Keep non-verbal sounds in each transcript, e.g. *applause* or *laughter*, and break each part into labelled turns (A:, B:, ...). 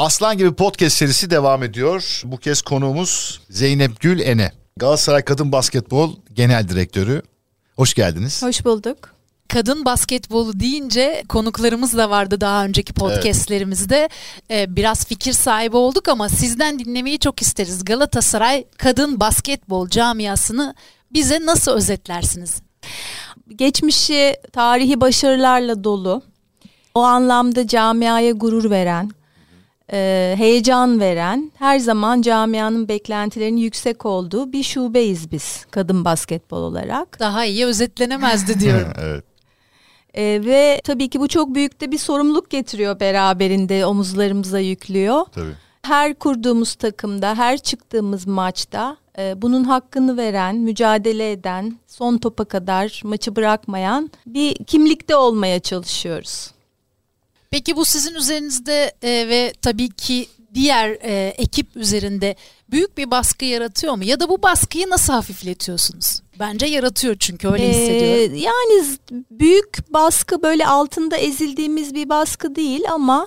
A: Aslan gibi podcast serisi devam ediyor. Bu kez konuğumuz Zeynep Gül Ene. Galatasaray Kadın Basketbol Genel Direktörü. Hoş geldiniz.
B: Hoş bulduk.
C: Kadın basketbolu deyince konuklarımız da vardı daha önceki podcastlerimizde. Ee, biraz fikir sahibi olduk ama sizden dinlemeyi çok isteriz. Galatasaray kadın basketbol camiasını bize nasıl özetlersiniz?
B: Geçmişi tarihi başarılarla dolu. O anlamda camiaya gurur veren, e, heyecan veren, her zaman camianın beklentilerinin yüksek olduğu bir şubeyiz biz kadın basketbol olarak.
C: Daha iyi özetlenemezdi diyorum. *laughs*
A: evet.
B: E, ve tabii ki bu çok büyük de bir sorumluluk getiriyor beraberinde omuzlarımıza yüklüyor.
A: Tabii.
B: Her kurduğumuz takımda, her çıktığımız maçta e, bunun hakkını veren, mücadele eden, son topa kadar maçı bırakmayan bir kimlikte olmaya çalışıyoruz.
C: Peki bu sizin üzerinizde e, ve tabii ki diğer e, ekip üzerinde büyük bir baskı yaratıyor mu? Ya da bu baskıyı nasıl hafifletiyorsunuz? Bence yaratıyor çünkü öyle
B: Ee,
C: hissediyorum.
B: yani büyük baskı böyle altında ezildiğimiz bir baskı değil ama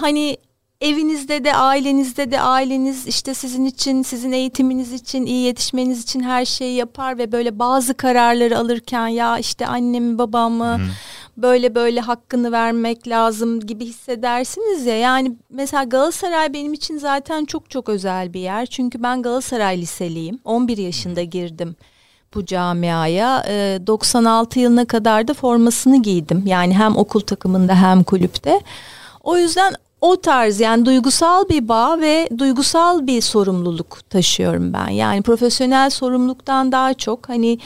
B: hani evinizde de ailenizde de aileniz işte sizin için sizin eğitiminiz için iyi yetişmeniz için her şeyi yapar ve böyle bazı kararları alırken ya işte annemi babamı böyle böyle hakkını vermek lazım gibi hissedersiniz ya yani mesela Galatasaray benim için zaten çok çok özel bir yer çünkü ben Galatasaray liseliyim 11 yaşında girdim bu camiaya. Ee, 96 yılına kadar da formasını giydim. Yani hem okul takımında hem kulüpte. O yüzden o tarz yani duygusal bir bağ ve duygusal bir sorumluluk taşıyorum ben. Yani profesyonel sorumluluktan daha çok hani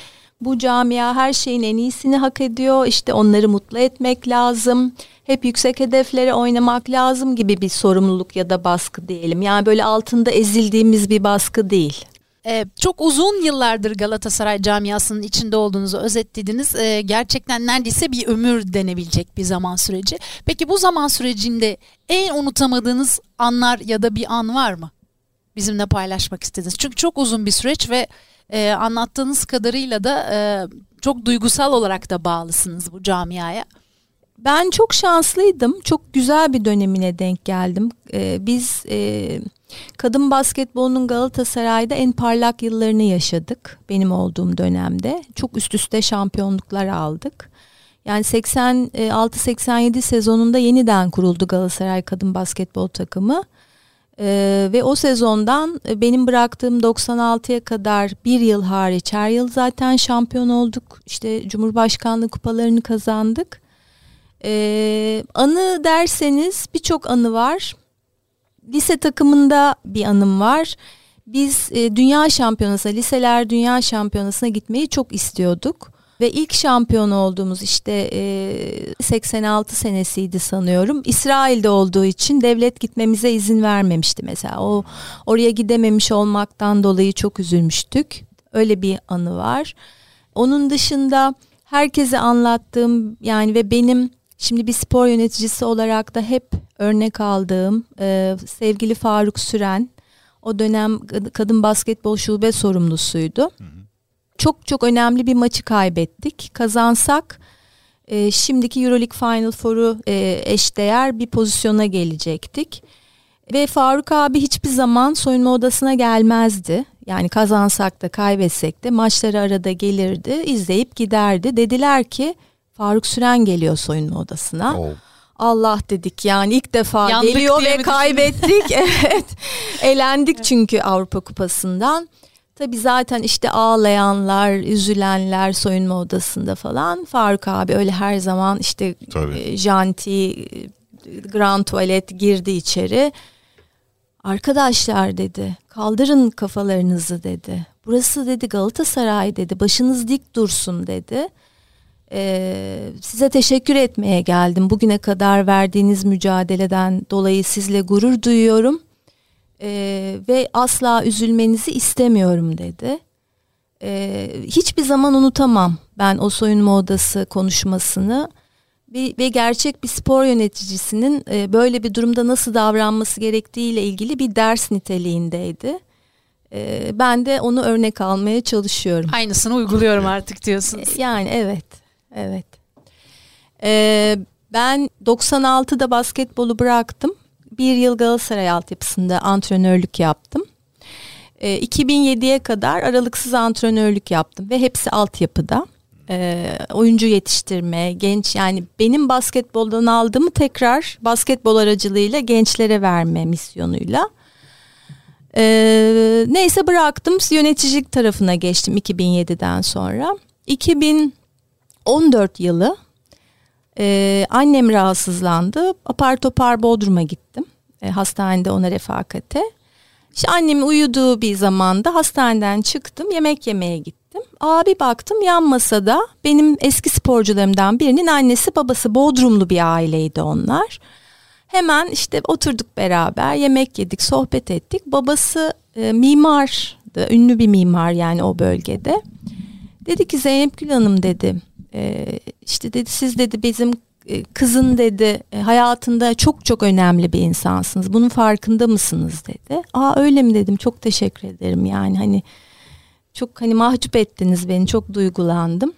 B: bu camia her şeyin en iyisini hak ediyor. İşte onları mutlu etmek lazım. Hep yüksek hedeflere oynamak lazım gibi bir sorumluluk ya da baskı diyelim. Yani böyle altında ezildiğimiz bir baskı değil.
C: Ee, çok uzun yıllardır Galatasaray camiasının içinde olduğunuzu özetlediniz. Ee, gerçekten neredeyse bir ömür denebilecek bir zaman süreci. Peki bu zaman sürecinde en unutamadığınız anlar ya da bir an var mı? Bizimle paylaşmak istediniz. Çünkü çok uzun bir süreç ve e, anlattığınız kadarıyla da e, çok duygusal olarak da bağlısınız bu camiaya.
B: Ben çok şanslıydım. Çok güzel bir dönemine denk geldim. Ee, biz e, kadın basketbolunun Galatasaray'da en parlak yıllarını yaşadık. Benim olduğum dönemde. Çok üst üste şampiyonluklar aldık. Yani 86-87 sezonunda yeniden kuruldu Galatasaray kadın basketbol takımı. Ee, ve o sezondan e, benim bıraktığım 96'ya kadar bir yıl hariç her yıl zaten şampiyon olduk. İşte Cumhurbaşkanlığı kupalarını kazandık. Ee, anı derseniz birçok anı var. Lise takımında bir anım var. Biz e, dünya şampiyonası, liseler dünya şampiyonasına gitmeyi çok istiyorduk. Ve ilk şampiyon olduğumuz işte e, 86 senesiydi sanıyorum. İsrail'de olduğu için devlet gitmemize izin vermemişti mesela. O oraya gidememiş olmaktan dolayı çok üzülmüştük. Öyle bir anı var. Onun dışında herkese anlattığım yani ve benim Şimdi bir spor yöneticisi olarak da hep örnek aldığım e, sevgili Faruk Süren o dönem kadın basketbol şube sorumlusuydu. Hı hı. Çok çok önemli bir maçı kaybettik. Kazansak e, şimdiki Euroleague Final Four'u e, eşdeğer bir pozisyona gelecektik. Ve Faruk abi hiçbir zaman soyunma odasına gelmezdi. Yani kazansak da kaybetsek de maçları arada gelirdi, izleyip giderdi. Dediler ki Faruk Süren geliyor soyunma odasına.
A: Oh.
B: Allah dedik yani ilk defa
C: Yandık
B: geliyor ve kaybettik. *laughs* evet. Elendik çünkü Avrupa Kupası'ndan. Tabii zaten işte ağlayanlar, üzülenler soyunma odasında falan. Faruk abi öyle her zaman işte
A: Tabii.
B: e, janti, e, grand tuvalet girdi içeri. Arkadaşlar dedi kaldırın kafalarınızı dedi. Burası dedi Galatasaray dedi başınız dik dursun dedi. Ee, size teşekkür etmeye geldim. Bugüne kadar verdiğiniz mücadeleden dolayı sizle gurur duyuyorum. Ee, ve asla üzülmenizi istemiyorum dedi. Ee, hiçbir zaman unutamam ben o soyunma odası konuşmasını. Bir, ve gerçek bir spor yöneticisinin e, böyle bir durumda nasıl davranması gerektiğiyle ilgili bir ders niteliğindeydi. E, ben de onu örnek almaya çalışıyorum.
C: Aynısını uyguluyorum artık diyorsunuz.
B: E, Yani evet, evet. Ee, ben 96'da basketbolu bıraktım bir yıl Galatasaray altyapısında antrenörlük yaptım. E, 2007'ye kadar aralıksız antrenörlük yaptım ve hepsi altyapıda. E, oyuncu yetiştirme, genç yani benim basketboldan aldığımı tekrar basketbol aracılığıyla gençlere verme misyonuyla. Ee, neyse bıraktım yöneticilik tarafına geçtim 2007'den sonra. 2014 yılı e, annem rahatsızlandı. Apar topar Bodrum'a gittim. E, hastanede ona refakate. İşte annemin uyuduğu bir zamanda hastaneden çıktım. Yemek yemeye gittim. Abi baktım yan masada benim eski sporcularımdan birinin annesi babası Bodrumlu bir aileydi onlar. Hemen işte oturduk beraber yemek yedik sohbet ettik. Babası e, mimardı ünlü bir mimar yani o bölgede. Dedi ki Zeynep Gül Hanım dedi e, işte dedi siz dedi bizim e, kızın dedi e, hayatında çok çok önemli bir insansınız. Bunun farkında mısınız dedi. Aa öyle mi dedim çok teşekkür ederim yani hani çok hani mahcup ettiniz beni çok duygulandım.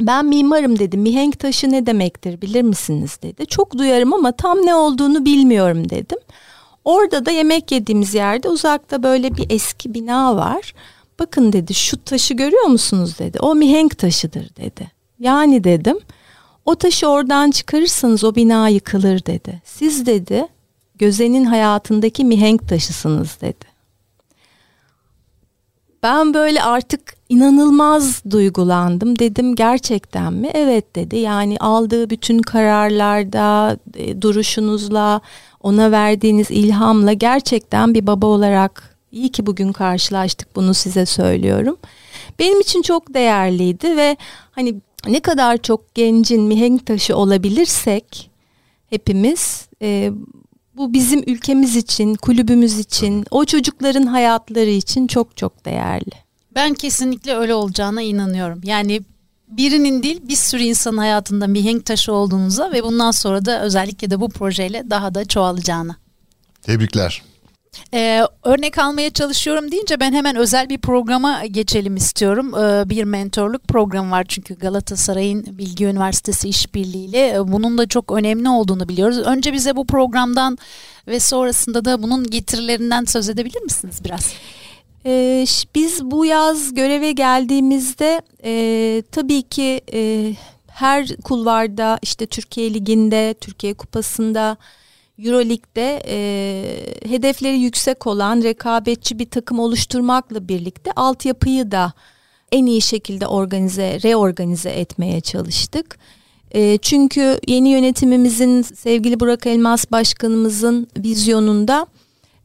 B: Ben mimarım dedim. Mihenk taşı ne demektir bilir misiniz dedi. Çok duyarım ama tam ne olduğunu bilmiyorum dedim. Orada da yemek yediğimiz yerde uzakta böyle bir eski bina var. Bakın dedi şu taşı görüyor musunuz dedi. O mihenk taşıdır dedi. Yani dedim o taşı oradan çıkarırsanız o bina yıkılır dedi. Siz dedi Gözen'in hayatındaki mihenk taşısınız dedi. Ben böyle artık inanılmaz duygulandım. Dedim gerçekten mi? Evet dedi. Yani aldığı bütün kararlarda, e, duruşunuzla, ona verdiğiniz ilhamla gerçekten bir baba olarak iyi ki bugün karşılaştık bunu size söylüyorum. Benim için çok değerliydi ve hani ne kadar çok gencin mihenk taşı olabilirsek hepimiz e, bu bizim ülkemiz için, kulübümüz için, o çocukların hayatları için çok çok değerli.
C: Ben kesinlikle öyle olacağına inanıyorum. Yani birinin değil bir sürü insan hayatında mihenk taşı olduğunuza ve bundan sonra da özellikle de bu projeyle daha da çoğalacağına.
A: Tebrikler.
C: Ee, örnek almaya çalışıyorum deyince ben hemen özel bir programa geçelim istiyorum. Ee, bir mentorluk programı var çünkü Galatasaray'ın Bilgi Üniversitesi işbirliğiyle e, bunun da çok önemli olduğunu biliyoruz. Önce bize bu programdan ve sonrasında da bunun getirilerinden söz edebilir misiniz biraz?
B: Ee, biz bu yaz göreve geldiğimizde e, tabii ki e, her kulvarda işte Türkiye Ligi'nde, Türkiye Kupası'nda Euroleague'de e, hedefleri yüksek olan rekabetçi bir takım oluşturmakla birlikte altyapıyı da en iyi şekilde organize, reorganize etmeye çalıştık. E, çünkü yeni yönetimimizin sevgili Burak Elmas Başkanımızın vizyonunda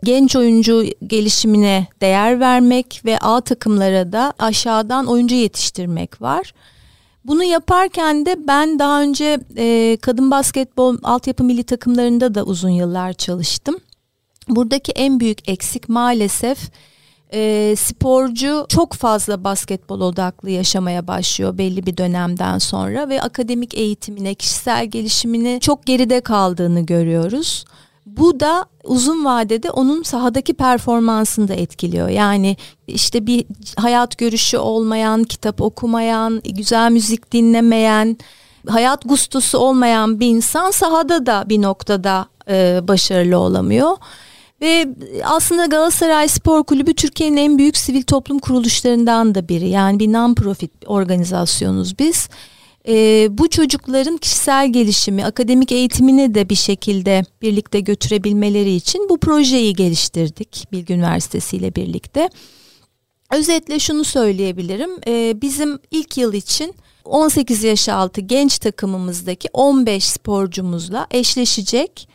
B: genç oyuncu gelişimine değer vermek ve A takımlara da aşağıdan oyuncu yetiştirmek var. Bunu yaparken de ben daha önce e, kadın basketbol altyapı milli takımlarında da uzun yıllar çalıştım. Buradaki en büyük eksik maalesef e, sporcu çok fazla basketbol odaklı yaşamaya başlıyor belli bir dönemden sonra ve akademik eğitimine, kişisel gelişimine çok geride kaldığını görüyoruz. Bu da uzun vadede onun sahadaki performansını da etkiliyor. Yani işte bir hayat görüşü olmayan, kitap okumayan, güzel müzik dinlemeyen, hayat gustusu olmayan bir insan sahada da bir noktada e, başarılı olamıyor. Ve aslında Galatasaray Spor Kulübü Türkiye'nin en büyük sivil toplum kuruluşlarından da biri. Yani bir non-profit organizasyonuz biz e, bu çocukların kişisel gelişimi, akademik eğitimini de bir şekilde birlikte götürebilmeleri için bu projeyi geliştirdik Bilgi Üniversitesi ile birlikte. Özetle şunu söyleyebilirim. E, bizim ilk yıl için 18 yaş altı genç takımımızdaki 15 sporcumuzla eşleşecek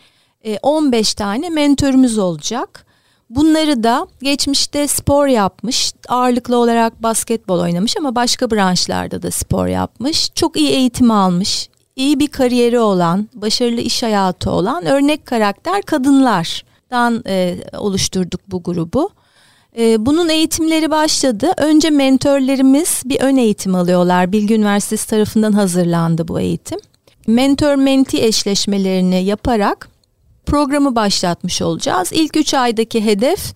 B: 15 e, tane mentörümüz olacak. Bunları da geçmişte spor yapmış, ağırlıklı olarak basketbol oynamış ama başka branşlarda da spor yapmış. Çok iyi eğitim almış, iyi bir kariyeri olan, başarılı iş hayatı olan örnek karakter kadınlardan e, oluşturduk bu grubu. E, bunun eğitimleri başladı. Önce mentörlerimiz bir ön eğitim alıyorlar. Bilgi Üniversitesi tarafından hazırlandı bu eğitim. Mentor-menti eşleşmelerini yaparak programı başlatmış olacağız. İlk üç aydaki hedef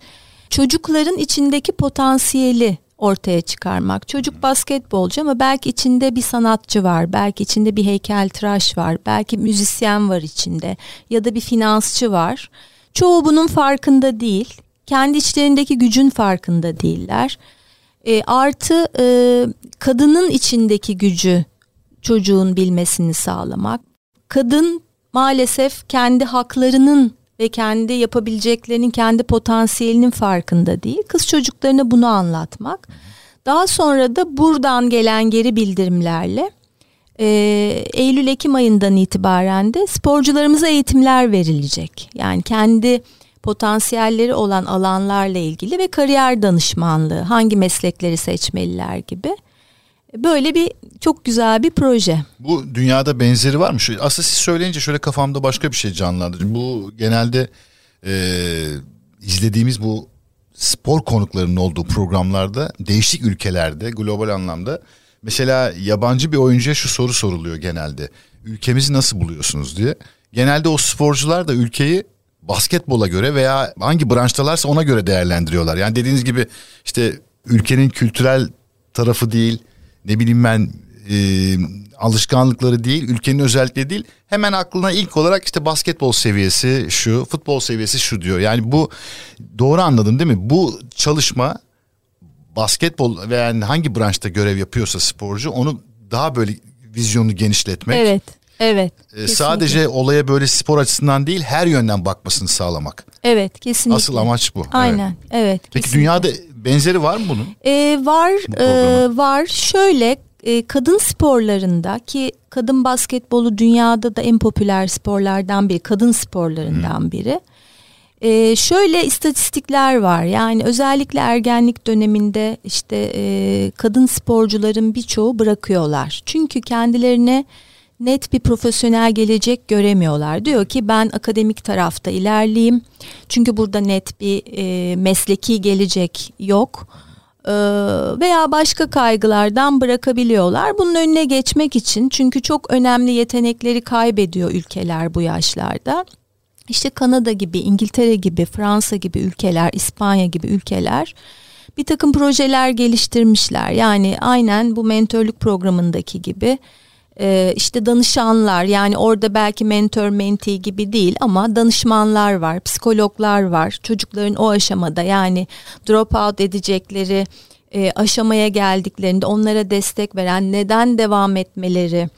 B: çocukların içindeki potansiyeli ortaya çıkarmak. Çocuk basketbolcu ama belki içinde bir sanatçı var, belki içinde bir heykeltıraş var, belki müzisyen var içinde ya da bir finansçı var. Çoğu bunun farkında değil. Kendi içlerindeki gücün farkında değiller. E, artı e, kadının içindeki gücü çocuğun bilmesini sağlamak. Kadın maalesef kendi haklarının ve kendi yapabileceklerinin, kendi potansiyelinin farkında değil. Kız çocuklarına bunu anlatmak. Daha sonra da buradan gelen geri bildirimlerle e, Eylül-Ekim ayından itibaren de sporcularımıza eğitimler verilecek. Yani kendi potansiyelleri olan alanlarla ilgili ve kariyer danışmanlığı, hangi meslekleri seçmeliler gibi. Böyle bir çok güzel bir proje.
A: Bu dünyada benzeri var mı? Aslında siz söyleyince şöyle kafamda başka bir şey canlandı. Bu genelde e, izlediğimiz bu spor konuklarının olduğu programlarda değişik ülkelerde global anlamda mesela yabancı bir oyuncuya şu soru soruluyor genelde. Ülkemizi nasıl buluyorsunuz diye. Genelde o sporcular da ülkeyi basketbola göre veya hangi branştalarsa ona göre değerlendiriyorlar. Yani dediğiniz gibi işte ülkenin kültürel tarafı değil ne bileyim ben e, alışkanlıkları değil, ülkenin özellikleri değil. Hemen aklına ilk olarak işte basketbol seviyesi şu, futbol seviyesi şu diyor. Yani bu doğru anladım değil mi? Bu çalışma basketbol veya yani hangi branşta görev yapıyorsa sporcu onu daha böyle vizyonu genişletmek.
B: Evet. Evet.
A: E, sadece olaya böyle spor açısından değil her yönden bakmasını sağlamak.
B: Evet kesinlikle.
A: Asıl amaç bu.
B: Aynen evet. evet
A: Peki kesinlikle. dünyada benzeri var mı bunun?
B: Ee, var e, var şöyle e, kadın sporlarında ki kadın basketbolu dünyada da en popüler sporlardan biri kadın sporlarından hmm. biri. Ee, şöyle istatistikler var yani özellikle ergenlik döneminde işte e, kadın sporcuların birçoğu bırakıyorlar. Çünkü kendilerine net bir profesyonel gelecek göremiyorlar. Diyor ki ben akademik tarafta ilerleyeyim. Çünkü burada net bir e, mesleki gelecek yok. E, veya başka kaygılardan bırakabiliyorlar. Bunun önüne geçmek için çünkü çok önemli yetenekleri kaybediyor ülkeler bu yaşlarda. İşte Kanada gibi, İngiltere gibi, Fransa gibi ülkeler, İspanya gibi ülkeler bir takım projeler geliştirmişler. Yani aynen bu mentörlük programındaki gibi e, işte danışanlar yani orada belki mentor mentee gibi değil ama danışmanlar var, psikologlar var. Çocukların o aşamada yani drop out edecekleri e, aşamaya geldiklerinde onlara destek veren neden devam etmeleri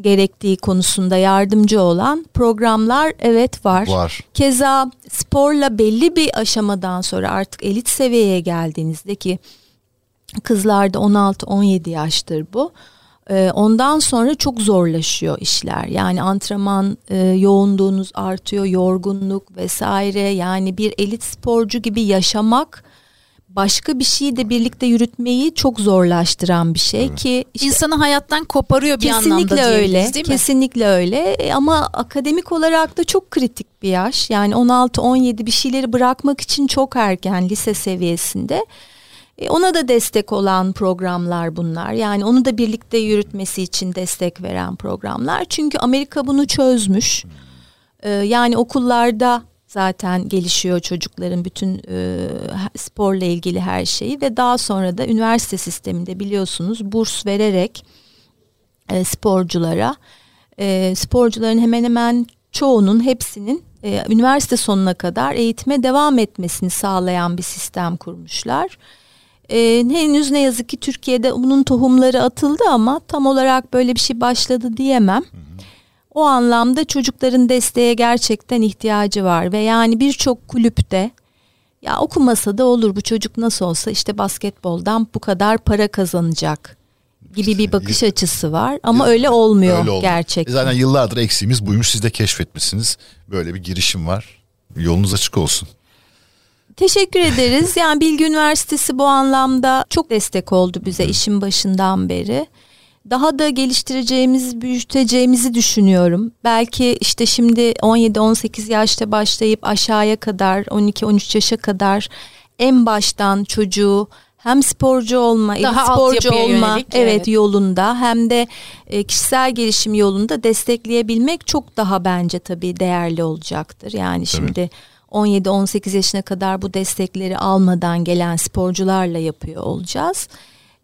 B: gerektiği konusunda yardımcı olan programlar evet var.
A: Var.
B: Keza sporla belli bir aşamadan sonra artık elit seviyeye geldiğinizde ki kızlarda 16-17 yaştır bu. Ee, ondan sonra çok zorlaşıyor işler. Yani antrenman e, yoğunluğunuz artıyor, yorgunluk vesaire. Yani bir elit sporcu gibi yaşamak başka bir şeyi de birlikte yürütmeyi çok zorlaştıran bir şey evet. ki
C: işte, insanı hayattan koparıyor bir
B: kesinlikle
C: anlamda
B: öyle,
C: değil mi?
B: Kesinlikle öyle e, ama akademik olarak da çok kritik bir yaş. Yani 16-17 bir şeyleri bırakmak için çok erken lise seviyesinde. E, ona da destek olan programlar bunlar. Yani onu da birlikte yürütmesi için destek veren programlar. Çünkü Amerika bunu çözmüş. E, yani okullarda zaten gelişiyor çocukların bütün e, sporla ilgili her şeyi ve daha sonra da üniversite sisteminde biliyorsunuz burs vererek sporculara sporcuların hemen hemen çoğunun hepsinin üniversite sonuna kadar eğitime devam etmesini sağlayan bir sistem kurmuşlar. E, henüz ne yazık ki Türkiye'de bunun tohumları atıldı ama tam olarak böyle bir şey başladı diyemem. Hı o anlamda çocukların desteğe gerçekten ihtiyacı var ve yani birçok kulüpte ya okumasa da olur bu çocuk nasıl olsa işte basketboldan bu kadar para kazanacak gibi bir bakış açısı var ama öyle olmuyor öyle gerçekten.
A: Zaten yıllardır eksiğimiz buymuş siz de keşfetmişsiniz. Böyle bir girişim var. Yolunuz açık olsun.
B: Teşekkür ederiz. Yani Bilgi Üniversitesi bu anlamda çok destek oldu bize işin başından beri daha da geliştireceğimiz, büyüteceğimizi düşünüyorum. Belki işte şimdi 17-18 yaşta başlayıp aşağıya kadar 12-13 yaşa kadar en baştan çocuğu hem sporcu olma, daha sporcu olma yönelik, evet, evet yolunda hem de e, kişisel gelişim yolunda destekleyebilmek çok daha bence tabii değerli olacaktır. Yani tabii. şimdi 17-18 yaşına kadar bu destekleri almadan gelen sporcularla yapıyor olacağız.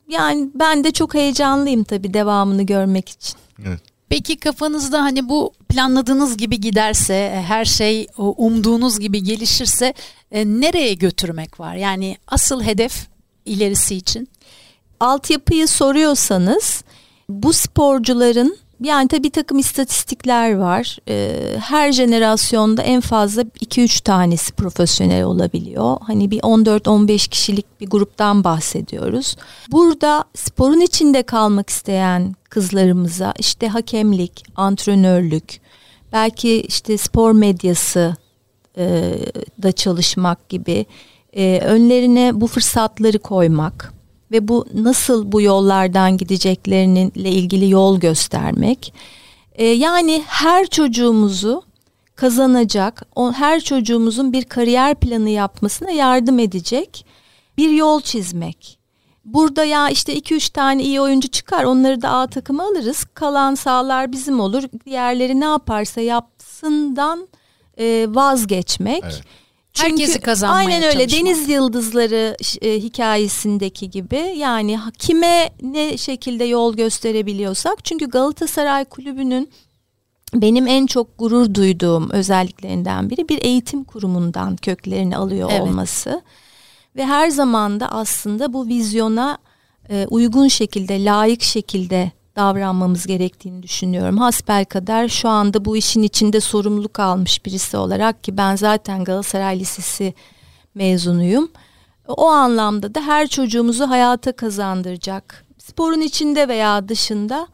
B: Yani ben de çok heyecanlıyım tabii devamını görmek için.
A: Evet.
C: Peki kafanızda hani bu planladığınız gibi giderse, e, her şey umduğunuz gibi gelişirse e, nereye götürmek var? Yani asıl hedef ilerisi için?
B: Altyapıyı soruyorsanız bu sporcuların yani tabii bir takım istatistikler var. Ee, her jenerasyonda en fazla 2-3 tanesi profesyonel olabiliyor. Hani bir 14-15 kişilik bir gruptan bahsediyoruz. Burada sporun içinde kalmak isteyen kızlarımıza işte hakemlik, antrenörlük, belki işte spor medyası e, da çalışmak gibi e, önlerine bu fırsatları koymak ve bu nasıl bu yollardan gideceklerininle ilgili yol göstermek. E, yani her çocuğumuzu kazanacak, o, her çocuğumuzun bir kariyer planı yapmasına yardım edecek bir yol çizmek. Burada ya işte 2-3 tane iyi oyuncu çıkar onları da A takıma alırız. Kalan sahalar bizim olur. Diğerleri ne yaparsa yapsından e, vazgeçmek. Evet.
C: Çünkü Herkesi kazanmaya
B: Aynen öyle
C: çalışmak.
B: deniz yıldızları e, hikayesindeki gibi yani kime ne şekilde yol gösterebiliyorsak çünkü Galatasaray Kulübü'nün benim en çok gurur duyduğum özelliklerinden biri bir eğitim kurumundan köklerini alıyor evet. olması ve her zaman da aslında bu vizyona e, uygun şekilde layık şekilde davranmamız gerektiğini düşünüyorum. Hasbel kadar şu anda bu işin içinde sorumluluk almış birisi olarak ki ben zaten Galatasaray Lisesi mezunuyum. O anlamda da her çocuğumuzu hayata kazandıracak. Sporun içinde veya dışında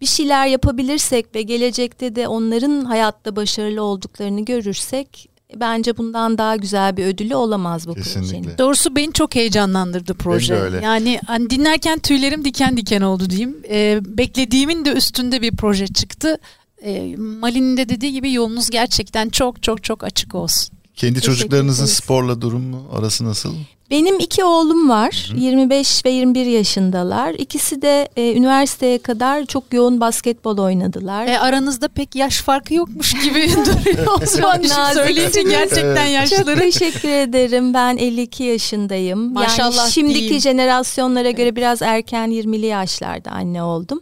B: bir şeyler yapabilirsek ve gelecekte de onların hayatta başarılı olduklarını görürsek bence bundan daha güzel bir ödülü olamaz bu Kesinlikle. projenin.
C: Doğrusu beni çok heyecanlandırdı proje. öyle. Yani hani dinlerken tüylerim diken diken oldu diyeyim. Ee, beklediğimin de üstünde bir proje çıktı. Ee, Malin'in de dediği gibi yolunuz gerçekten çok çok çok açık olsun.
A: Kendi çocuklarınızın sporla durumu arası nasıl?
B: Benim iki oğlum var. Hı. 25 ve 21 yaşındalar. İkisi de e, üniversiteye kadar çok yoğun basketbol oynadılar.
C: E, aranızda pek yaş farkı yokmuş gibi *laughs* duruyor. Osman için söyleyince gerçekten evet. yaşları.
B: Çok teşekkür ederim. Ben 52 yaşındayım. Maşallah yani şimdiki diyeyim. jenerasyonlara göre biraz erken 20'li yaşlarda anne oldum.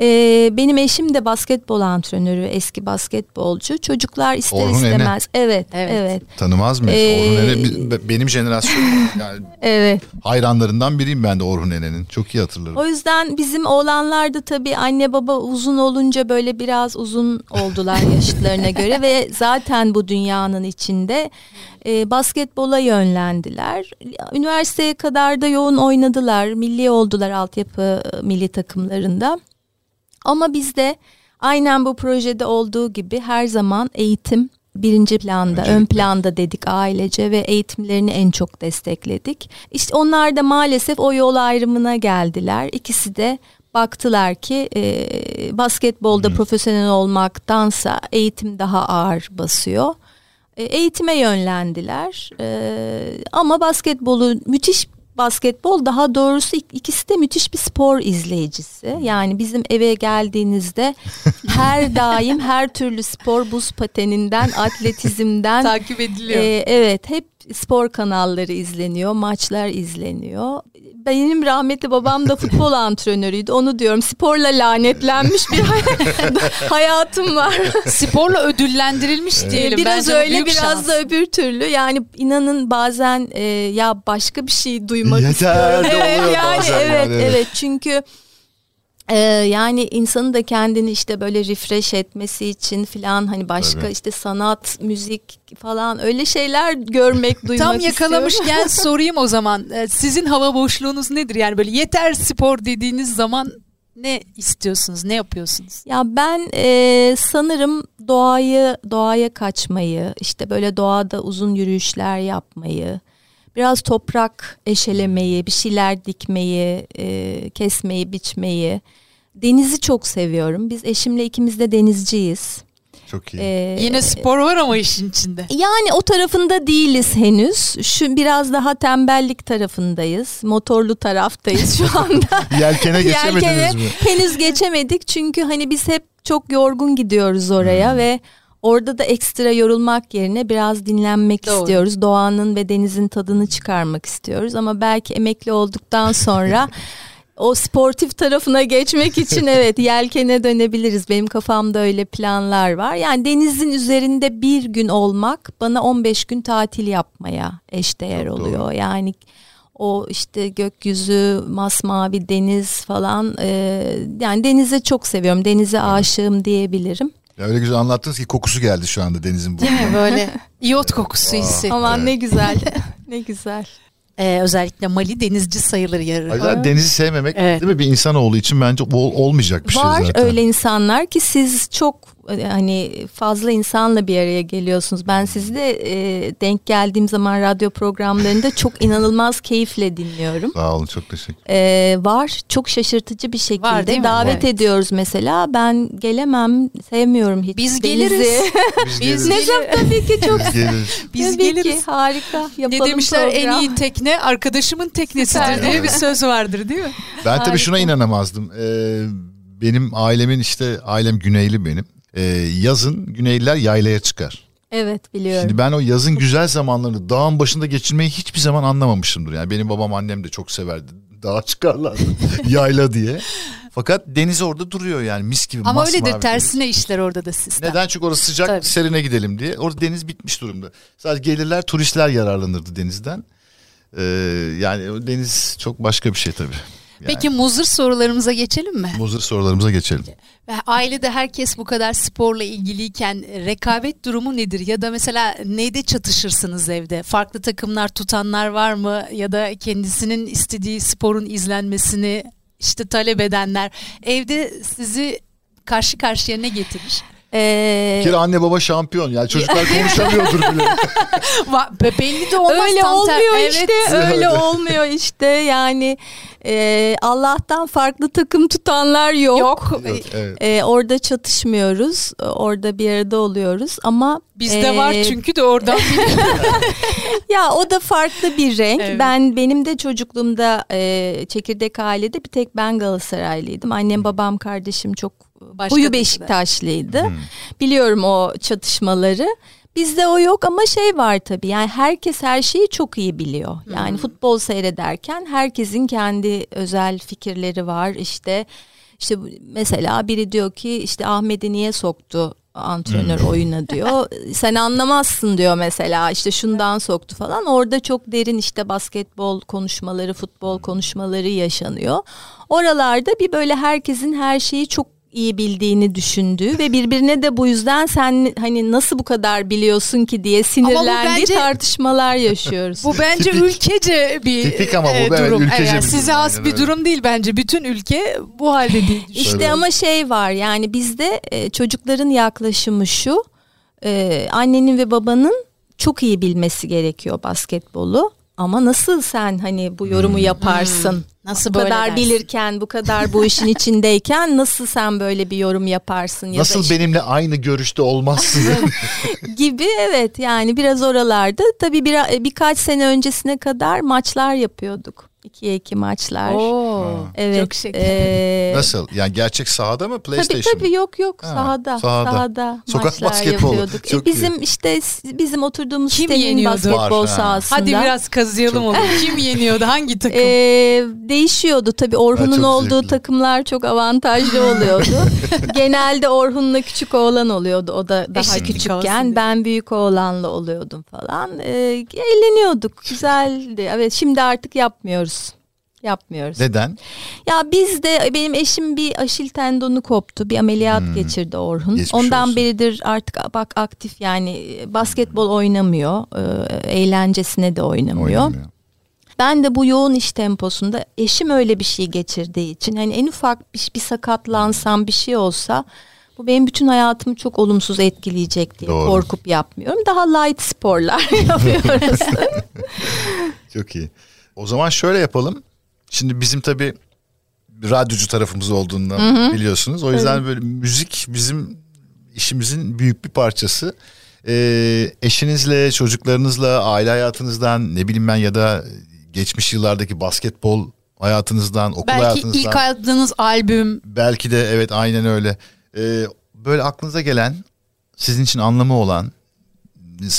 B: Ee, benim eşim de basketbol antrenörü, eski basketbolcu. Çocuklar ister Orhun istemez. Ene. Evet, evet, evet.
A: Tanımaz mıyız? Ee, Orhun Ene benim jenerasyonum *laughs* yani evet. hayranlarından biriyim ben de Orhun Ene'nin. Çok iyi hatırlarım.
B: O yüzden bizim oğlanlar da tabii anne baba uzun olunca böyle biraz uzun oldular *laughs* yaşıtlarına göre ve zaten bu dünyanın içinde e, basketbola yönlendiler. Üniversiteye kadar da yoğun oynadılar. Milli oldular altyapı milli takımlarında. Ama bizde aynen bu projede olduğu gibi her zaman eğitim birinci planda, Öncelikle. ön planda dedik ailece ve eğitimlerini en çok destekledik. İşte onlar da maalesef o yol ayrımına geldiler. İkisi de baktılar ki e, basketbolda hmm. profesyonel olmaktansa eğitim daha ağır basıyor. E, eğitime yönlendiler. E, ama basketbolu müthiş basketbol daha doğrusu ikisi de müthiş bir spor izleyicisi. Yani bizim eve geldiğinizde her *laughs* daim her türlü spor buz pateninden atletizmden
C: takip ediliyor.
B: E, evet hep spor kanalları izleniyor, maçlar izleniyor. Benim rahmetli babam da futbol *laughs* antrenörüydü. Onu diyorum sporla lanetlenmiş bir *laughs* hayatım var.
C: Sporla ödüllendirilmiş evet. diyelim.
B: Biraz Bence öyle biraz şans. da öbür türlü. Yani inanın bazen e, ya başka bir şey duymak Yeter istiyorum. Evet *laughs* yani evet yani. evet çünkü ee, yani insanın da kendini işte böyle refresh etmesi için falan hani başka Tabii. işte sanat, müzik falan öyle şeyler görmek, *laughs* duymak
C: Tam yakalamışken *laughs* sorayım o zaman. Ee, sizin hava boşluğunuz nedir? Yani böyle yeter spor dediğiniz zaman ne istiyorsunuz? Ne yapıyorsunuz?
B: Ya ben e, sanırım doğayı doğaya kaçmayı, işte böyle doğada uzun yürüyüşler yapmayı, biraz toprak eşelemeyi, bir şeyler dikmeyi, e, kesmeyi, biçmeyi. Denizi çok seviyorum. Biz eşimle ikimiz de denizciyiz.
A: Çok iyi.
C: Ee, Yine spor var ama işin içinde.
B: Yani o tarafında değiliz henüz. Şu biraz daha tembellik tarafındayız. Motorlu taraftayız şu anda. *laughs*
A: Yelkene geçemediniz Yelkene mi?
B: Henüz geçemedik çünkü hani biz hep çok yorgun gidiyoruz oraya hmm. ve Orada da ekstra yorulmak yerine biraz dinlenmek Doğru. istiyoruz. Doğanın ve denizin tadını çıkarmak istiyoruz ama belki emekli olduktan sonra *laughs* o sportif tarafına geçmek için *laughs* evet yelkene dönebiliriz. Benim kafamda öyle planlar var. Yani denizin üzerinde bir gün olmak bana 15 gün tatil yapmaya eşdeğer
A: Çok
B: oluyor.
A: doğru.
B: Yani o işte gökyüzü, masmavi deniz falan. e, yani denizi çok seviyorum. Denize aşığım diyebilirim.
A: Ya öyle güzel anlattınız ki kokusu geldi şu anda denizin bu.
C: Değil mi böyle iyot kokusu hissettim.
B: Aman ne güzel. *laughs* ne güzel.
C: Ee, özellikle Mali denizci sayılır yarı.
A: Zaten denizi sevmemek
C: Evet.
A: değil mi bir insanoğlu için bence ol- olmayacak bir
B: Var
A: şey zaten.
B: öyle insanlar ki siz çok hani fazla insanla bir araya geliyorsunuz. Ben sizi de e, denk geldiğim zaman radyo programlarında çok *laughs* inanılmaz keyifle dinliyorum.
A: Sağ olun çok teşekkür
B: E, var çok şaşırtıcı bir şekilde
C: Var, değil mi?
B: davet
C: Evet.
B: ediyoruz mesela. Ben gelemem, sevmiyorum hiç.
C: Biz
B: denizi.
C: geliriz. *laughs*
A: Biz geliriz.
B: ne tabii ki çok
A: Biz *laughs* geliriz.
C: Biz
B: tabii
C: geliriz.
B: ki harika
C: Ne
B: yapalım
C: demişler en
B: program.
C: iyi tekne arkadaşımın teknesidir
B: Süper.
C: diye bir söz vardır değil mi?
A: Ben tabii şuna
B: Harika.
A: inanamazdım. Ee, benim ailemin işte ailem Güneyli benim. Ee, yazın Güneyliler yaylaya çıkar.
B: Evet biliyorum.
A: Şimdi ben o yazın güzel zamanlarını dağın başında geçirmeyi hiçbir zaman anlamamışımdır. Yani benim babam annem de çok severdi. Dağa çıkarlardı *laughs* yayla diye. Fakat deniz orada duruyor yani mis gibi
C: Ama öyledir tersine işler orada da sistem.
A: Neden? Çünkü orası sıcak
C: Tabii.
A: serine gidelim diye. Orada deniz bitmiş durumda. Sadece gelirler turistler yararlanırdı denizden. Ee, yani deniz çok başka bir şey tabii. Yani,
C: Peki muzır sorularımıza geçelim mi?
A: Muzır sorularımıza geçelim.
C: Ailede herkes bu kadar sporla ilgiliyken rekabet durumu nedir? Ya da mesela neyde çatışırsınız evde? Farklı takımlar tutanlar var mı? Ya da kendisinin istediği sporun izlenmesini işte talep edenler. Evde sizi karşı karşıya ne getirir?
B: Ee,
A: Bir kere anne baba şampiyon. Yani çocuklar *laughs* konuşamıyordur bile. *laughs*
C: Belli de olmaz.
B: öyle
C: tam ter-
B: olmuyor
C: Evet.
B: işte öyle olmuyor işte yani e, Allah'tan farklı takım tutanlar yok.
C: Yok.
A: Evet, evet.
B: E, orada çatışmıyoruz orada bir arada oluyoruz ama
C: Bizde
B: e,
C: var çünkü de oradan. *laughs*
B: ya o da farklı bir renk
C: Evet.
B: ben benim de çocukluğumda e, çekirdek ailede bir tek ben Galatasaraylıydım annem babam kardeşim çok
C: Başka
B: huyu
C: takımda.
B: Beşiktaşlıydı biliyorum o çatışmaları Bizde o yok ama şey var tabii yani herkes her şeyi çok iyi biliyor. Yani futbol seyrederken herkesin kendi özel fikirleri var. İşte işte mesela biri diyor ki işte Ahmet'i niye soktu antrenör oyuna diyor. *laughs* Sen anlamazsın diyor mesela işte şundan soktu falan. Orada çok derin işte basketbol konuşmaları, futbol konuşmaları yaşanıyor. Oralarda bir böyle herkesin her şeyi çok iyi bildiğini düşündüğü ve birbirine de bu yüzden sen hani nasıl bu kadar biliyorsun ki diye sinirlendiği
C: bence-
B: tartışmalar yaşıyoruz.
C: Bu bence
A: Tipik.
C: ülkece bir
A: Tipik ama bu,
C: e,
A: evet,
C: durum.
A: ülkece
C: Evet,
A: bir
C: size
A: durum,
C: has
A: aynen
C: bir
A: öyle.
C: durum değil bence. Bütün ülke bu halde değil.
B: İşte ama şey var yani bizde e, çocukların yaklaşımı şu e, annenin ve babanın çok iyi bilmesi gerekiyor basketbolu ama nasıl sen hani bu yorumu yaparsın?
C: Nasıl
B: bu
C: böyle
B: kadar
C: dersin?
B: bilirken bu kadar bu işin içindeyken nasıl sen böyle bir yorum yaparsın ya
A: Nasıl
B: işte
A: benimle aynı görüşte olmazsın? *laughs*
B: gibi evet yani biraz oralarda tabii bir, birkaç sene öncesine kadar maçlar yapıyorduk. 2'ye 2 maçlar.
C: Oo,
B: Evet.
C: Çok şeker.
B: e,
A: Nasıl? Yani gerçek sahada mı?
B: Tabii
A: PlayStation
B: tabii
A: mı?
B: yok yok
A: Ha,
B: sahada,
A: sahada.
B: sahada
A: Sokak
B: maçlar
A: basketbolu.
B: yapıyorduk. E, bizim işte s- bizim oturduğumuz
C: Kim
B: sitenin
C: yeniyordu?
B: basketbol
A: Var, ha.
B: sahasında.
C: Hadi biraz kazıyalım onu. Kim yeniyordu? Hangi takım?
B: e, değişiyordu tabii Orhun'un olduğu
A: zevkli.
B: takımlar çok avantajlı oluyordu. *laughs* Genelde Orhun'la küçük oğlan oluyordu o da daha
C: Eşitlik
B: küçükken ben büyük oğlanla oluyordum falan. E, eğleniyorduk güzeldi evet şimdi artık yapmıyoruz. Yapmıyoruz.
A: Neden?
B: Ya biz de benim eşim bir aşil tendonu koptu. Bir ameliyat geçirdi Orhun.
A: Hmm. Geçmiş
B: Ondan
A: olsun.
B: beridir artık bak aktif yani basketbol oynamıyor. Ee, eğlencesine de oynamıyor.
A: Oynamıyor.
B: Ben de bu yoğun iş temposunda eşim öyle bir şey geçirdiği için hani en ufak bir, bir sakatlansam bir şey olsa bu benim bütün hayatımı çok olumsuz etkileyecek diye
A: Doğru.
B: korkup yapmıyorum. Daha light sporlar *laughs* yapıyoruz. *laughs*
A: Çok iyi. O zaman şöyle yapalım. Şimdi bizim tabii radyocu tarafımız olduğundan biliyorsunuz. O yüzden böyle müzik bizim işimizin büyük bir parçası. Ee, eşinizle, çocuklarınızla, aile hayatınızdan ne bileyim ben ya da geçmiş yıllardaki basketbol hayatınızdan, okul
C: Belki
A: hayatınızdan.
C: ilk aldığınız albüm.
A: Belki de evet aynen öyle. Ee, böyle aklınıza gelen, sizin için anlamı olan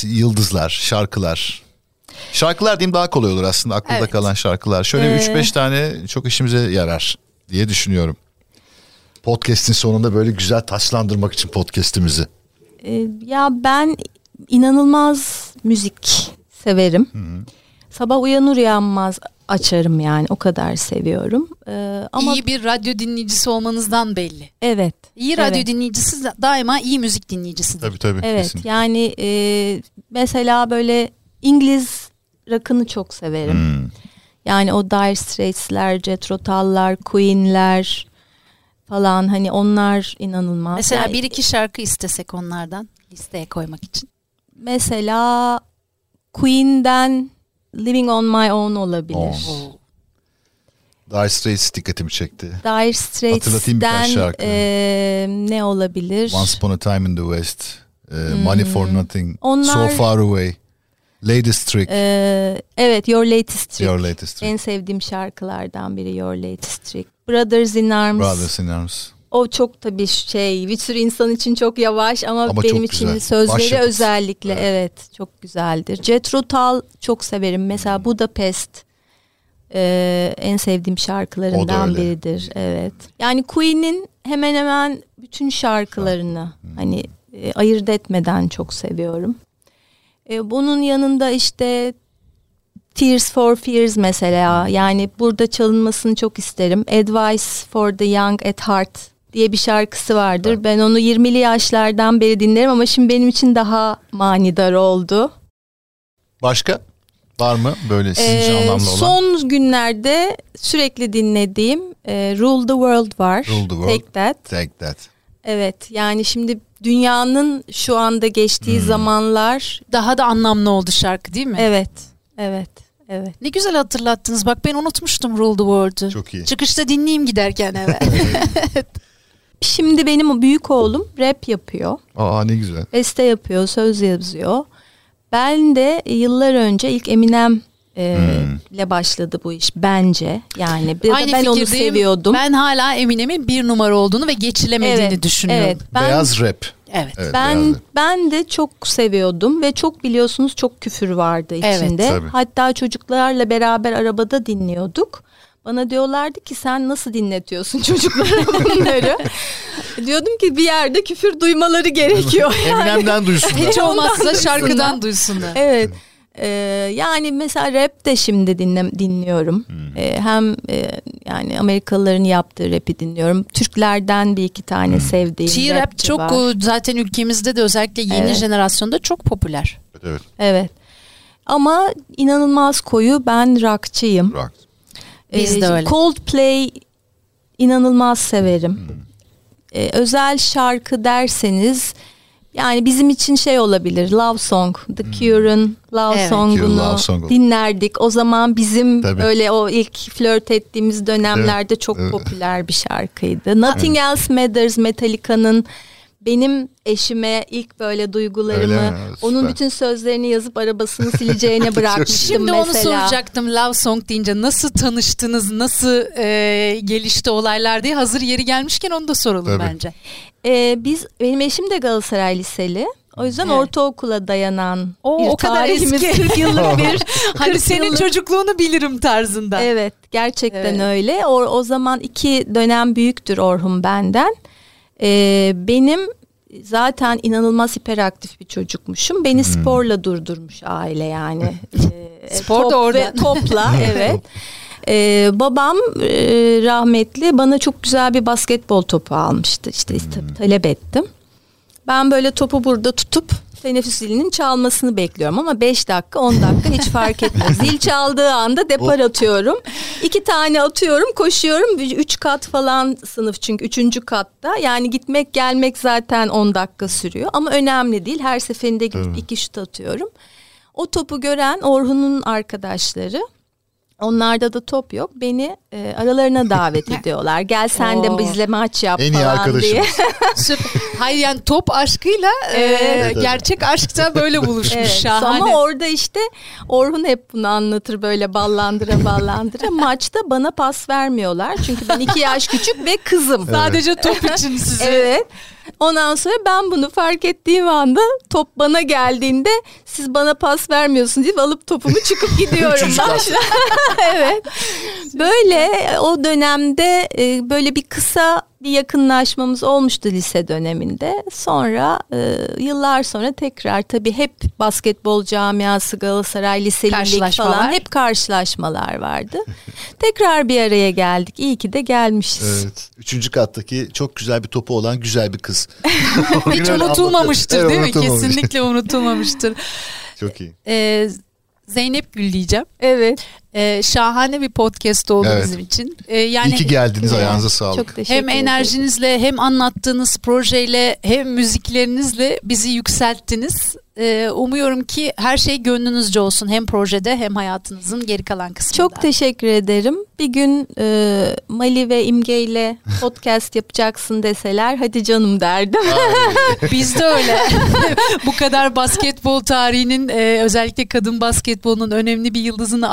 A: yıldızlar, şarkılar. Şarkılar diyeyim daha kolay olur aslında aklında
C: Evet.
A: kalan şarkılar. Şöyle
B: Ee,
A: 3-5 tane çok işimize yarar diye düşünüyorum. Podcast'in sonunda böyle güzel taçlandırmak için podcast'imizi.
B: Ee, ya ben inanılmaz müzik severim. Sabah uyanır uyanmaz açarım yani o kadar seviyorum. Ee, ama
C: İyi bir radyo dinleyicisi olmanızdan belli.
B: evet.
C: İyi radyo
B: Evet.
C: dinleyicisi da- daima iyi müzik dinleyicisidir.
A: Tabii tabii.
B: Evet
A: kesinlikle.
B: yani e, mesela böyle İngiliz rock'ını çok severim.
A: Hmm.
B: Yani o Dire Straits'ler, Jethro Tull'lar, Queen'ler falan hani onlar inanılmaz.
C: Mesela
B: Yani
C: bir iki şarkı istesek onlardan listeye koymak için.
B: mesela Queen'den Living on My Own olabilir.
A: Oo. Dire Straits dikkatimi çekti.
B: Dire
A: şarkı.
B: e, ne olabilir?
A: Once Upon a Time in the West. e, Money for Nothing.
B: Hmm. Onlar-
A: So Far Away. Latest Trick.
B: E, evet Your Latest Trick.
A: Your Latest Trick.
B: En sevdiğim şarkılardan biri Your Latest Trick. Brothers in Arms.
A: Brothers in Arms.
B: O çok tabii şey bir sürü insan için çok yavaş ama,
A: Ama
B: benim için
A: güzel.
B: sözleri
A: Başyapıt.
B: özellikle
A: Evet.
B: evet. çok güzeldir. Jethro Tull çok severim. Mesela Budapest e, en sevdiğim şarkılarından biridir. Evet. Yani Queen'in hemen hemen bütün şarkılarını hani e, ayırt etmeden çok seviyorum. E, bunun yanında işte Tears for Fears mesela yani burada çalınmasını çok isterim. Advice for the Young at Heart diye bir şarkısı vardır.
A: Evet.
B: Ben onu 20'li yaşlardan beri dinlerim ama şimdi benim için daha manidar oldu.
A: Başka? Var mı böyle sizin
B: Ee,
A: anlamlı olan?
B: son günlerde sürekli dinlediğim e, Rule the World var.
A: Rule the World.
B: Take That.
A: Take That.
B: Evet yani şimdi dünyanın şu anda geçtiği
A: Hmm.
B: zamanlar
C: Daha da anlamlı oldu şarkı değil mi?
B: evet evet evet.
C: Ne güzel hatırlattınız. Bak ben unutmuştum Rule the World'u.
A: Çok iyi.
C: Çıkışta dinleyeyim giderken eve. *laughs*
B: Şimdi benim büyük oğlum rap yapıyor.
A: Aa ne güzel.
B: Beste yapıyor, söz yazıyor. Ben de yıllar önce ilk Eminem e,
A: Hmm.
B: ile başladı bu iş bence. Yani bir
C: Aynı
B: ben onu seviyordum.
C: Ben hala Eminem'in bir numara olduğunu ve geçilemediğini
B: evet,
C: düşünüyorum.
B: Evet, ben
A: Beyaz rap.
C: Evet.
A: Evet,
B: ben
A: beyaz rap.
B: ben de çok seviyordum ve çok biliyorsunuz çok küfür vardı
C: Evet,
B: içinde.
A: tabii.
B: Hatta çocuklarla beraber arabada dinliyorduk. Bana diyorlardı ki sen nasıl dinletiyorsun *laughs* çocuklara bunları? *laughs* Diyordum ki bir yerde küfür duymaları gerekiyor. *laughs* yani.
A: Eminem'den duysunlar.
C: Hiç olmazsa şarkıdan
B: duysunlar. Evet. Ee, yani mesela rap de şimdi dinle, dinliyorum.
A: Hmm.
B: Ee, hem e, yani Amerikalıların yaptığı rapi dinliyorum. Türklerden bir iki tane
A: Hmm.
B: sevdiğim
C: Çiğ rap çok
B: var.
C: zaten ülkemizde de özellikle yeni
B: Evet.
C: jenerasyonda çok popüler.
A: Evet, evet.
B: Evet. Ama inanılmaz koyu ben rockçıyım.
A: Rock.
C: Biz de öyle.
B: Coldplay inanılmaz severim.
A: Hmm.
B: Ee, özel şarkı derseniz yani bizim için şey olabilir Love Song, The Cure'ın Love
C: Evet.
B: Song'unu
A: Cure Love Song.
B: dinlerdik. O zaman bizim
A: Tabii.
B: öyle o ilk flört ettiğimiz dönemlerde çok
A: Evet.
B: popüler bir şarkıydı. Nothing Else Matters Metallica'nın benim eşime ilk böyle duygularımı
A: mi?
B: onun
A: Süper.
B: bütün sözlerini yazıp arabasını *laughs* sileceğine bırakmıştım
C: Şimdi
B: mesela.
C: onu soracaktım Love Song deyince nasıl tanıştınız, nasıl e, gelişti olaylar diye hazır yeri gelmişken onu da soralım
A: Tabii.
C: bence.
B: Ee, biz benim eşim de Galatasaray Liseli. O yüzden
C: Evet.
B: ortaokula dayanan
C: O-
B: bir
C: o kadar
B: tarihimiz
C: eski. *laughs*
B: 40 yıllık bir. *laughs*
C: Hani
B: 40
C: senin
B: yıllık-
C: çocukluğunu bilirim tarzında.
B: Evet gerçekten
C: Evet.
B: öyle. O, o zaman iki dönem büyüktür Orhun benden. Ee, benim zaten inanılmaz hiperaktif bir çocukmuşum. Beni sporla durdurmuş aile yani. *laughs* Ee,
C: Spor da
B: top
C: oradan.
B: ve topla evet. Ee, babam e, rahmetli bana çok güzel bir basketbol topu almıştı. İşte tabii talep ettim. Ben böyle topu burada tutup teneffüs zilinin çalmasını bekliyorum ama 5 dakika 10 dakika hiç fark etmez. Zil *laughs* çaldığı anda depar atıyorum. İki tane atıyorum koşuyorum. Üç kat falan sınıf çünkü üçüncü katta. Yani gitmek gelmek zaten 10 dakika sürüyor. Ama önemli değil. Her seferinde gidip iki şut atıyorum. O topu gören Orhun'un arkadaşları Onlarda da top yok. Beni e, aralarına davet *laughs* ediyorlar. Gel sen de
C: Oo.
B: bizle maç yap
A: En iyi
B: falan diye. *laughs*
A: arkadaşımız.
C: Hayır yani top aşkıyla e,
B: Evet.
C: gerçek aşk da böyle buluşmuş. *laughs*
B: Evet,
C: Şahane.
B: Ama orada işte Orhun hep bunu anlatır böyle ballandıra ballandıra. Maçta bana pas vermiyorlar. Çünkü ben iki yaş küçük ve kızım.
C: Sadece top için sizi.
B: Evet. Ondan sonra ben bunu fark ettiğim anda top bana geldiğinde siz bana pas vermiyorsun deyip alıp topumu çıkıp gidiyorum.
A: Üçüncü
B: evet. Böyle o dönemde e, böyle bir kısa bir yakınlaşmamız olmuştu lise döneminde. Sonra e, yıllar sonra tekrar tabii hep basketbol camiası Galatasaray liselilik falan hep karşılaşmalar vardı. tekrar bir araya geldik. İyi ki de gelmişiz.
A: Evet. Üçüncü kattaki çok güzel bir topu olan güzel bir kız. *laughs*
C: Hiç unutulmamıştır değil mi?
A: Unutulmamış.
C: Kesinlikle unutulmamıştır.
A: Çok iyi.
C: Ee, Zeynep Gül diyeceğim.
B: Evet.
C: Ee, şahane bir podcast oldu
A: Evet.
C: bizim için. Ee, yani
A: İyi ki geldiniz.
B: Evet.
A: Ayağınıza sağlık.
B: Çok teşekkür
C: hem
B: ederim.
C: enerjinizle hem anlattığınız projeyle hem müziklerinizle bizi yükselttiniz. Ee, umuyorum ki her şey gönlünüzce olsun hem projede hem hayatınızın geri kalan kısmında.
B: Çok teşekkür ederim. Bir gün e, Mali ve İmge ile *laughs* podcast yapacaksın deseler hadi canım derdim. *laughs*
C: Biz de öyle. *laughs* Bu kadar basketbol tarihinin e, özellikle kadın basketbolunun önemli bir yıldızını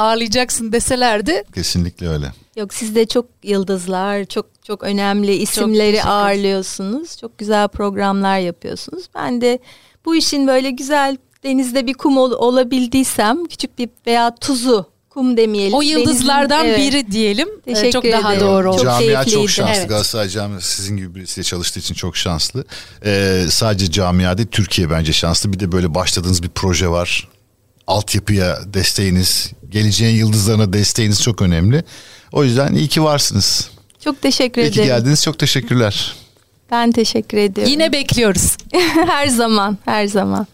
C: ağırlayacaksın deselerdi
A: Kesinlikle öyle.
B: Yok siz de çok yıldızlar, çok çok önemli isimleri
C: teşekkür
B: ağırlıyorsunuz. Çok güzel programlar yapıyorsunuz. Ben de bu işin böyle güzel denizde bir kum ol- olabildiysem küçük bir veya tuzu kum demeyelim.
C: o yıldızlardan
B: Denizin- evet.
C: biri diyelim. Ee,
B: Teşekkür
C: çok daha
B: ederim.
C: doğru oldu.
B: Çok
A: Camia
B: keyifliydi.
A: çok şanslı.
C: Evet.
A: Galatasaray Camiası sizin gibi birisiyle çalıştığı için çok şanslı. Ee, sadece camia değil Türkiye bence şanslı. Bir de böyle başladığınız bir proje var. Altyapıya desteğiniz, geleceğin yıldızlarına desteğiniz çok önemli. O yüzden iyi ki varsınız.
B: Çok teşekkür
A: İyi ki
B: ederim.
A: geldiniz. Çok teşekkürler.
B: Ben teşekkür ediyorum.
C: Yine bekliyoruz. *laughs*
B: her zaman, her zaman.